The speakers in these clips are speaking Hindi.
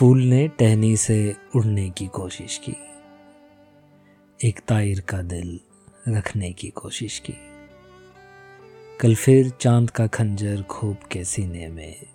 फूल ने टहनी से उड़ने की कोशिश की। एक तायर का दिल रखने की कोशिश की। कल फिर चाँद का खंजर खोप के सीने में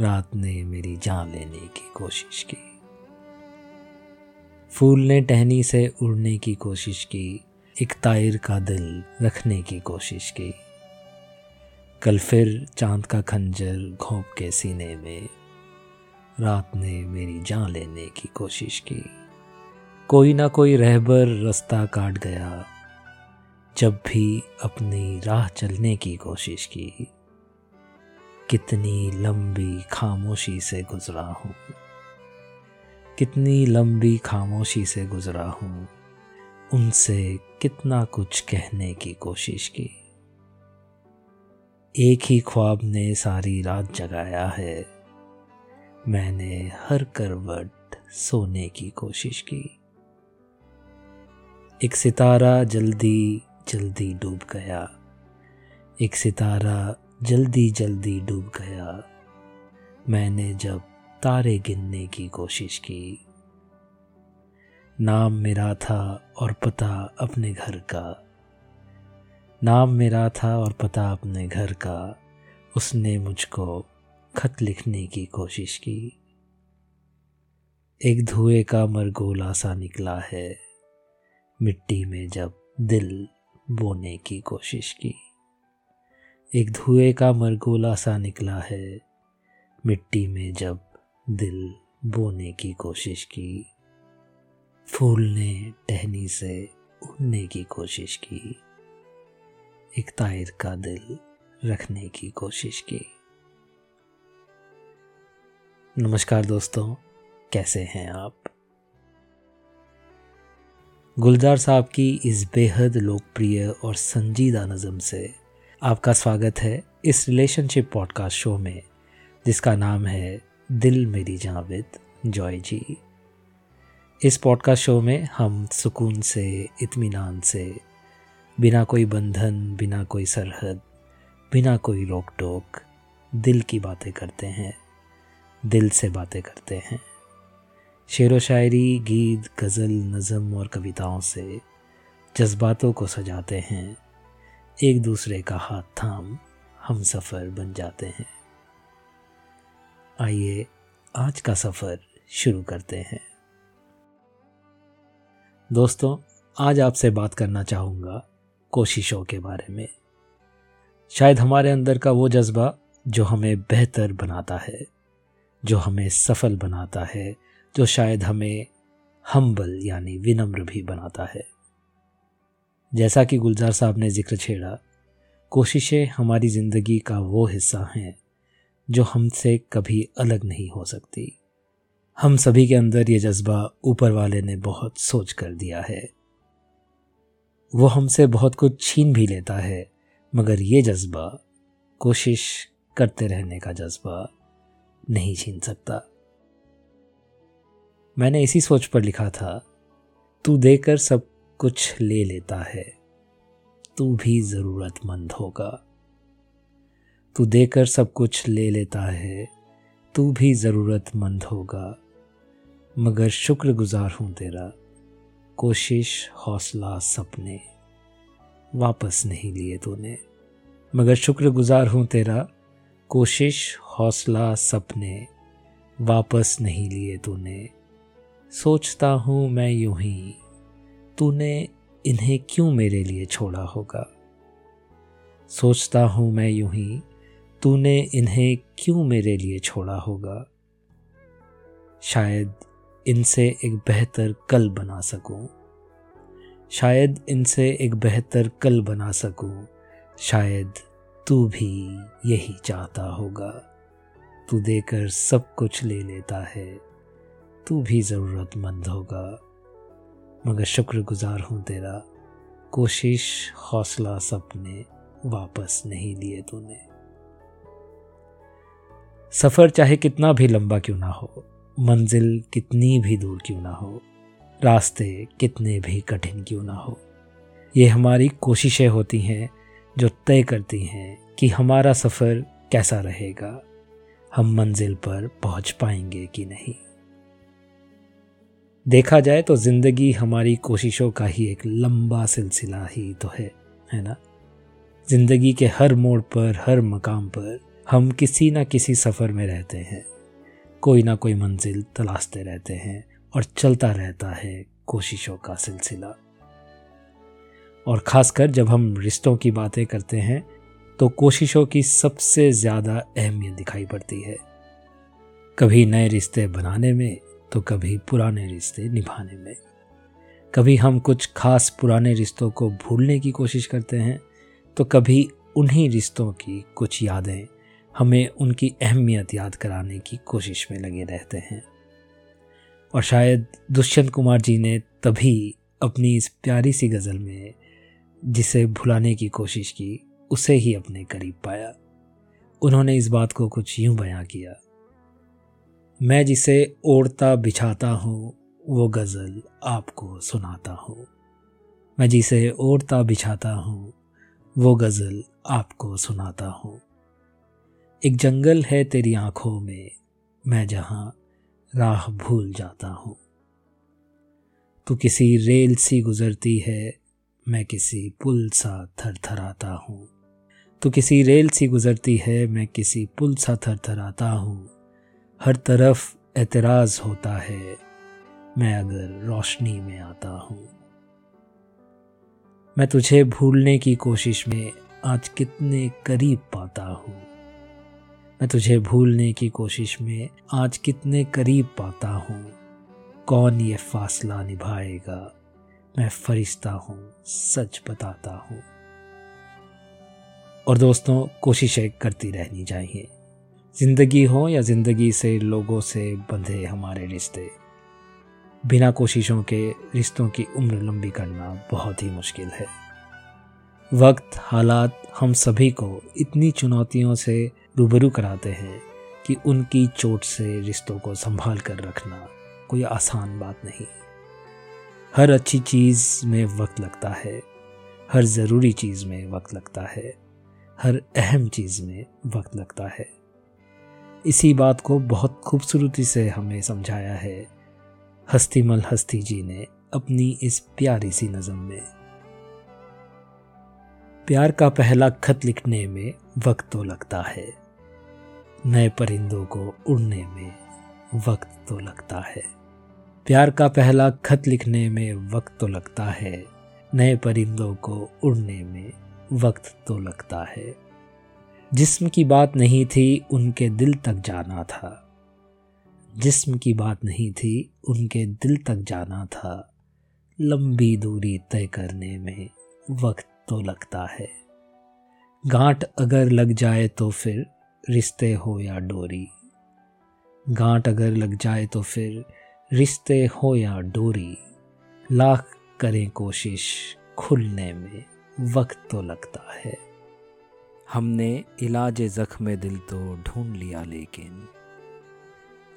रात ने मेरी जान लेने की कोशिश की। फूल ने टहनी से उड़ने की कोशिश की। एक तायर का दिल रखने की कोशिश की। कल फिर चाँद का खंजर घोंप के सीने में रात ने मेरी जान लेने की कोशिश की। कोई ना कोई रहबर रास्ता काट गया। जब भी अपनी राह चलने की कोशिश की, कितनी लंबी खामोशी से गुजरा हूँ। कितनी लंबी खामोशी से गुजरा हूँ। उनसे कितना कुछ कहने की कोशिश की। एक ही ख्वाब ने सारी रात जगाया है। मैंने हर करवट सोने की कोशिश की। एक सितारा जल्दी जल्दी डूब गया। एक सितारा जल्दी जल्दी डूब गया। मैंने जब तारे गिनने की कोशिश की, नाम मेरा था और पता अपने घर का। नाम मेरा था और पता अपने घर का। उसने मुझको खत लिखने की कोशिश की। एक धुएँ का मरगोला सा निकला है। मिट्टी में जब दिल बोने की कोशिश की। एक धुएँ का मरगोला सा निकला है। मिट्टी में जब दिल बोने की कोशिश की। फूल ने टहनी से उड़ने की कोशिश की। एक तायर का दिल रखने की कोशिश की। नमस्कार दोस्तों, कैसे हैं आप? गुलजार साहब की इस बेहद लोकप्रिय और संजीदा नज़म से आपका स्वागत है इस रिलेशनशिप पॉडकास्ट शो में, जिसका नाम है दिल मेरी जावेद, जॉय जी। इस पॉडकास्ट शो में हम सुकून से, इत्मीनान से, बिना कोई बंधन, बिना कोई सरहद, बिना कोई रोक टोक, दिल की बातें करते हैं। दिल से बातें करते हैं। शेर व शायरी, गीत, गज़ल, नज़म और कविताओं से जज्बातों को सजाते हैं। एक दूसरे का हाथ थाम, हम सफ़र बन जाते हैं। आइए, आज का सफ़र शुरू करते हैं। दोस्तों, आज आपसे बात करना चाहूँगा कोशिशों के बारे में। शायद हमारे अंदर का वो जज्बा जो हमें बेहतर बनाता है। जो हमें सफल बनाता है, जो शायद हमें हम्बल यानी विनम्र भी बनाता है। जैसा कि गुलजार साहब ने ज़िक्र छेड़ा, कोशिशें हमारी ज़िंदगी का वो हिस्सा हैं, जो हमसे कभी अलग नहीं हो सकती। हम सभी के अंदर ये जज्बा ऊपर वाले ने बहुत सोच कर दिया है। वो हमसे बहुत कुछ छीन भी लेता है, मगर ये जज्बा, कोशिश करते रहने का जज्बा नहीं छीन सकता। मैंने इसी सोच पर लिखा था, तू देकर सब कुछ ले लेता है। तू भी ज़रूरतमंद होगा। तू देकर सब कुछ ले लेता है। तू भी ज़रूरतमंद होगा। मगर शुक्रगुजार हूँ तेरा। कोशिश, हौसला, सपने वापस नहीं लिए तूने। मगर शुक्रगुजार हूँ तेरा। कोशिश हौसला सपने वापस नहीं लिए तूने। सोचता हूँ मैं यूँ ही, तूने इन्हें क्यों मेरे लिए छोड़ा होगा? सोचता हूँ मैं यूँ ही, तूने इन्हें क्यों मेरे लिए छोड़ा होगा? शायद इनसे एक बेहतर कल बना सकूँ। शायद इनसे एक बेहतर कल बना सकूँ। शायद तू भी यही चाहता होगा। तू देकर सब कुछ ले लेता है। तू भी ज़रूरतमंद होगा। मगर शुक्रगुजार हूँ तेरा। कोशिश, हौसला सपने वापस नहीं लिए तूने। सफ़र चाहे कितना भी लंबा क्यों ना हो, मंजिल कितनी भी दूर क्यों ना हो, रास्ते कितने भी कठिन क्यों ना हो, ये हमारी कोशिशें होती हैं जो तय करती हैं कि हमारा सफ़र कैसा रहेगा। हम मंजिल पर पहुँच पाएँगे कि नहीं? देखा जाए तो ज़िंदगी हमारी कोशिशों का ही एक लंबा सिलसिला ही तो है है ना? ज़िंदगी के हर मोड़ पर, हर मकाम पर हम किसी ना किसी सफ़र में रहते हैं। कोई ना कोई मंजिल तलाशते रहते हैं और चलता रहता है कोशिशों का सिलसिला। और ख़ासकर जब हम रिश्तों की बातें करते हैं तो कोशिशों की सबसे ज़्यादा अहमियत दिखाई पड़ती है। कभी नए रिश्ते बनाने में तो कभी पुराने रिश्ते निभाने में। कभी हम कुछ खास पुराने रिश्तों को भूलने की कोशिश करते हैं तो कभी उन्हीं रिश्तों की कुछ यादें हमें उनकी अहमियत याद कराने की कोशिश में लगे रहते हैं। और शायद दुष्यंत कुमार जी ने तभी अपनी इस प्यारी सी गज़ल में जिसे भुलाने की कोशिश की उसे ही अपने करीब पाया। उन्होंने इस बात को कुछ यूँ बयां किया, मैं जिसे ओढ़ता बिछाता हूँ, वो गज़ल आपको सुनाता हूँ। मैं जिसे ओढ़ता बिछाता हूँ, वो गज़ल आपको सुनाता हूँ। एक जंगल है तेरी आँखों में, मैं जहाँ राह भूल जाता हूँ। तू किसी रेल सी गुजरती है, मैं किसी पुल सा थर थराता हूँ। तो किसी रेल सी गुजरती है, मैं किसी पुल सा थर थर आता हूँ। हर तरफ़ एतराज़ होता है, मैं अगर रोशनी में आता हूँ। मैं तुझे भूलने की कोशिश में आज कितने करीब पाता हूँ। मैं तुझे भूलने की कोशिश में आज कितने करीब पाता हूँ। कौन ये फासला निभाएगा, मैं फरिश्ता हूँ, सच बताता हूँ। और दोस्तों, कोशिशें करती रहनी चाहिए। ज़िंदगी हो या ज़िंदगी से लोगों से बंधे हमारे रिश्ते। बिना कोशिशों के रिश्तों की उम्र लंबी करना बहुत ही मुश्किल है। वक्त, हालात हम सभी को इतनी चुनौतियों से रूबरू कराते हैं कि उनकी चोट से रिश्तों को संभाल कर रखना कोई आसान बात नहीं। हर अच्छी चीज़ में वक्त लगता है। हर ज़रूरी चीज़ में वक्त लगता है। हर अहम चीज़ में वक्त लगता है। इसी बात को बहुत खूबसूरती से हमें समझाया है। हस्तीमल हस्ती जी ने अपनी इस प्यारी सी नज़म में। प्यार का पहला खत लिखने में वक्त तो लगता है। नए परिंदों को उड़ने में वक्त तो लगता है। प्यार का पहला खत लिखने में वक्त तो लगता है। नए परिंदों को उड़ने में वक्त तो लगता है। जिस्म की बात नहीं थी, उनके दिल तक जाना था। जिस्म की बात नहीं थी, उनके दिल तक जाना था। लंबी दूरी तय करने में वक्त तो लगता है। गांठ अगर लग जाए तो फिर रिश्ते हो या डोरी। गांठ अगर लग जाए तो फिर रिश्ते हो या डोरी। लाख करें कोशिश खुलने में। वक्त तो लगता है। हमने इलाज ज़ख्म दिल तो ढूंढ लिया लेकिन,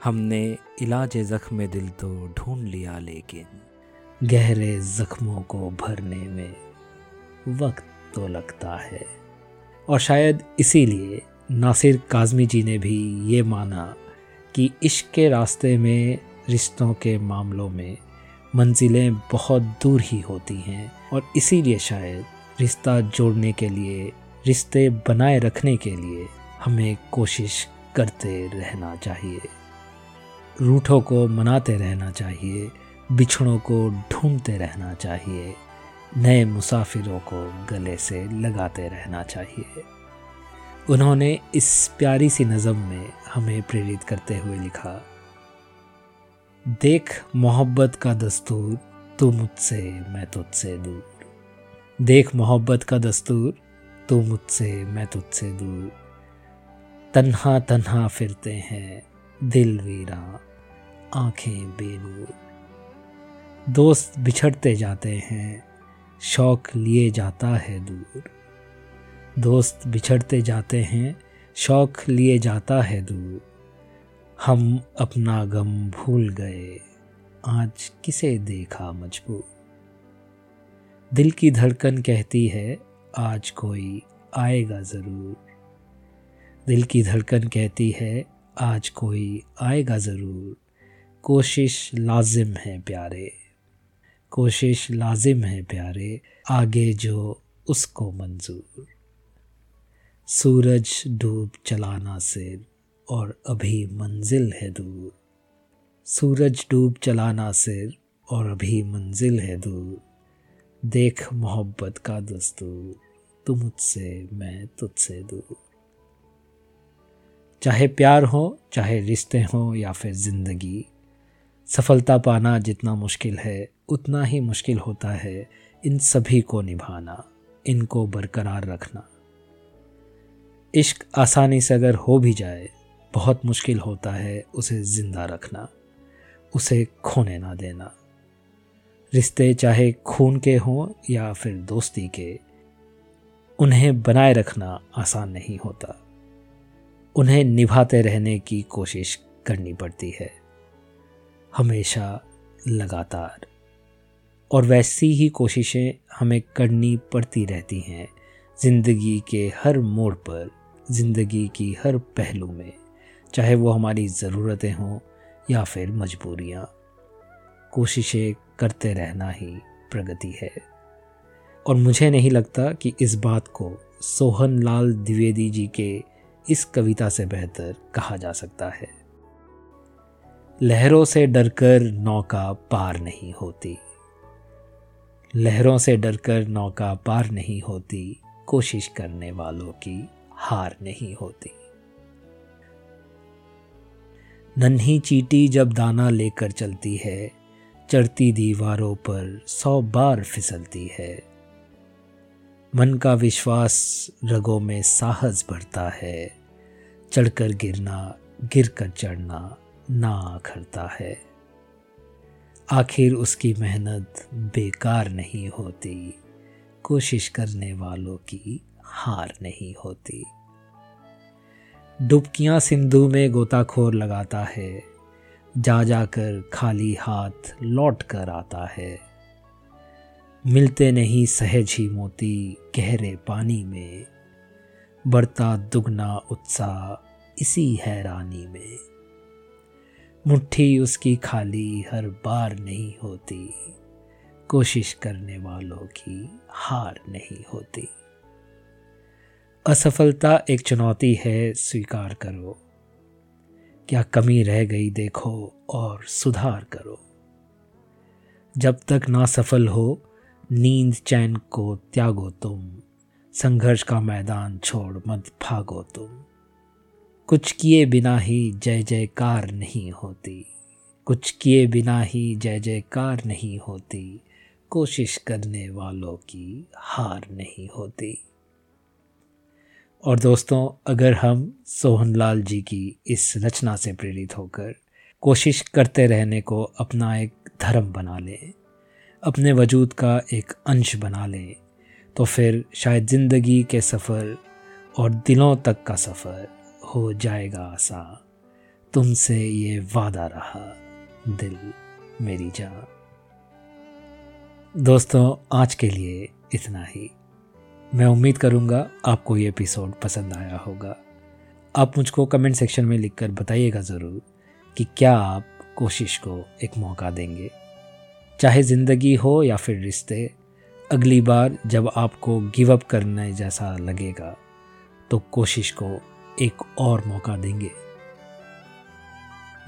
हमने इलाज ज़ख्म दिल तो ढूंढ लिया लेकिन, गहरे ज़ख्मों को भरने में वक्त तो लगता है। और शायद इसीलिए नासिर काजमी जी ने भी ये माना कि इश्क के रास्ते में, रिश्तों के मामलों में मंजिलें बहुत दूर ही होती हैं और इसीलिए शायद रिश्ता जोड़ने के लिए, रिश्ते बनाए रखने के लिए हमें कोशिश करते रहना चाहिए। रूठों को मनाते रहना चाहिए, बिछड़ों को ढूंढते रहना चाहिए, नए मुसाफिरों को गले से लगाते रहना चाहिए। उन्होंने इस प्यारी सी नज़म में हमें प्रेरित करते हुए लिखा, देख मोहब्बत का दस्तूर, तू मुझसे, मैं तुझसे दूर। देख मोहब्बत का दस्तूर, तू मुझसे, मैं तुझसे दूर। तन्हा तन्हा फिरते हैं दिल वीरा, आँखें बेनूर। दोस्त बिछड़ते जाते हैं, शौक लिए जाता है दूर। दोस्त बिछड़ते जाते हैं, शौक लिए जाता है दूर। हम अपना गम भूल गए, आज किसे देखा मजबूर? दिल की धड़कन कहती है, आज कोई आएगा ज़रूर। दिल की धड़कन कहती है, आज कोई आएगा ज़रूर। कोशिश लाजिम है प्यारे, कोशिश लाजिम है प्यारे, आगे जो उसको मंजूर। सूरज डूब चलाना सिर, और अभी मंजिल है दूर। सूरज डूब चलाना सिर, और अभी मंजिल है दूर। देख मोहब्बत का दस्तूर, तू मुझसे, मैं तुझसे दूर। चाहे प्यार हो, चाहे रिश्ते हो, या फिर ज़िंदगी, सफलता पाना जितना मुश्किल है, उतना ही मुश्किल होता है इन सभी को निभाना, इनको बरकरार रखना। इश्क आसानी से अगर हो भी जाए, बहुत मुश्किल होता है उसे ज़िंदा रखना, उसे खोने ना देना। रिश्ते, चाहे खून के हों या फिर दोस्ती के, उन्हें बनाए रखना आसान नहीं होता। उन्हें निभाते रहने की कोशिश करनी पड़ती है। हमेशा लगातार। और वैसी ही कोशिशें हमें करनी पड़ती रहती हैं, ज़िंदगी के हर मोड़ पर, ज़िंदगी की हर पहलू में, चाहे वो हमारी ज़रूरतें हों या फिर मजबूरियाँ। कोशिशें करते रहना ही प्रगति है। और मुझे नहीं लगता कि इस बात को सोहन लाल द्विवेदी जी के इस कविता से बेहतर कहा जा सकता है। लहरों से डरकर नौका पार नहीं होती। लहरों से डरकर नौका पार नहीं होती, कोशिश करने वालों की हार नहीं होती। नन्ही चीटी जब दाना लेकर चलती है चढ़ती दीवारों पर सौ बार फिसलती है। मन का विश्वास रगों में साहस भरता है। चढ़कर गिरना गिर कर चढ़ना ना खरता है। आखिर उसकी मेहनत बेकार नहीं होती। कोशिश करने वालों की हार नहीं होती। डुबकियाँ सिंधु में गोताखोर लगाता है। जा जाकर खाली हाथ लौट कर आता है। मिलते नहीं सहज ही मोती गहरे पानी में। बढ़ता दुगना उत्साह इसी हैरानी में। मुट्ठी उसकी खाली हर बार नहीं होती। कोशिश करने वालों की हार नहीं होती। असफलता एक चुनौती है, स्वीकार करो। क्या कमी रह गई देखो और सुधार करो। जब तक ना सफल हो, नींद चैन को त्यागो तुम। संघर्ष का मैदान छोड़ मत भागो तुम। कुछ किए बिना ही जय जयकार नहीं होती। कुछ किए बिना ही जय जयकार नहीं होती। कोशिश करने वालों की हार नहीं होती। और दोस्तों, अगर हम सोहनलाल जी की इस रचना से प्रेरित होकर कोशिश करते रहने को अपना एक धर्म बना लें, अपने वजूद का एक अंश बना लें तो फिर शायद ज़िंदगी के सफ़र और दिलों तक का सफ़र हो जाएगा आसान। तुमसे ये वादा रहा, दिल मेरी जान। दोस्तों, आज के लिए इतना ही। मैं उम्मीद करूँगा आपको ये एपिसोड पसंद आया होगा। आप मुझको कमेंट सेक्शन में लिखकर बताइएगा ज़रूर कि क्या आप कोशिश को एक मौका देंगे। चाहे ज़िंदगी हो या फिर रिश्ते, अगली बार जब आपको गिव अप करने जैसा लगेगा तो कोशिश को एक और मौका देंगे।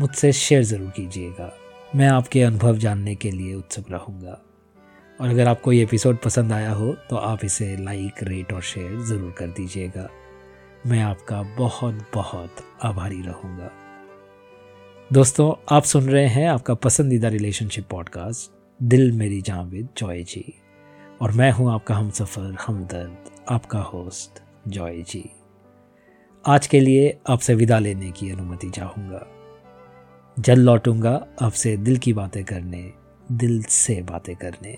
मुझसे शेयर ज़रूर कीजिएगा। मैं आपके अनुभव जानने के लिए उत्सुक रहूँगा। और अगर आपको ये एपिसोड पसंद आया हो तो आप इसे लाइक रेट और शेयर ज़रूर कर दीजिएगा। मैं आपका बहुत बहुत आभारी रहूँगा। दोस्तों, आप सुन रहे हैं आपका पसंदीदा रिलेशनशिप पॉडकास्ट दिल मेरी जावेद जॉय जी। और मैं हूँ आपका हम सफ़र हमदर्द, आपका होस्ट जॉय जी। आज के लिए आपसे विदा लेने की अनुमति चाहूँगा। जल्द लौटूँगा आपसे दिल की बातें करने, दिल से बातें करने।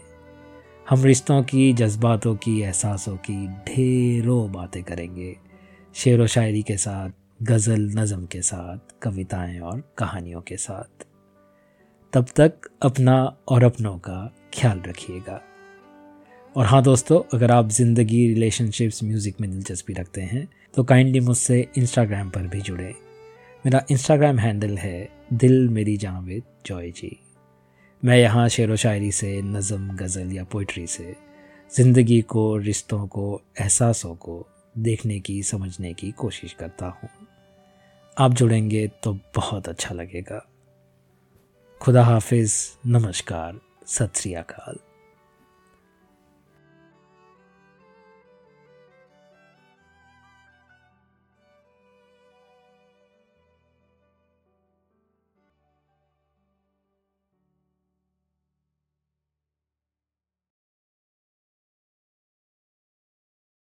हम रिश्तों की, जज्बातों की, एहसासों की ढेरों बातें करेंगे। शेर व शायरी के साथ, गज़ल नज़म के साथ, कविताएँ और कहानियों के साथ। तब तक अपना और अपनों का ख्याल रखिएगा। और हाँ दोस्तों, अगर आप ज़िंदगी रिलेशनशिप्स, म्यूज़िक में दिलचस्पी रखते हैं तो काइंडली मुझसे इंस्टाग्राम पर भी जुड़े। मेरा इंस्टाग्राम हैंडल है दिल मेरी जावेद जॉय जी। मैं यहाँ शेर व शायरी से, नज़म, गज़ल या पोइट्री से, ज़िंदगी को, रिश्तों को, एहसासों को देखने की, समझने की कोशिश करता हूँ। आप जुड़ेंगे तो बहुत अच्छा लगेगा। खुदा हाफिज़, नमस्कार, सत श्री अकाल।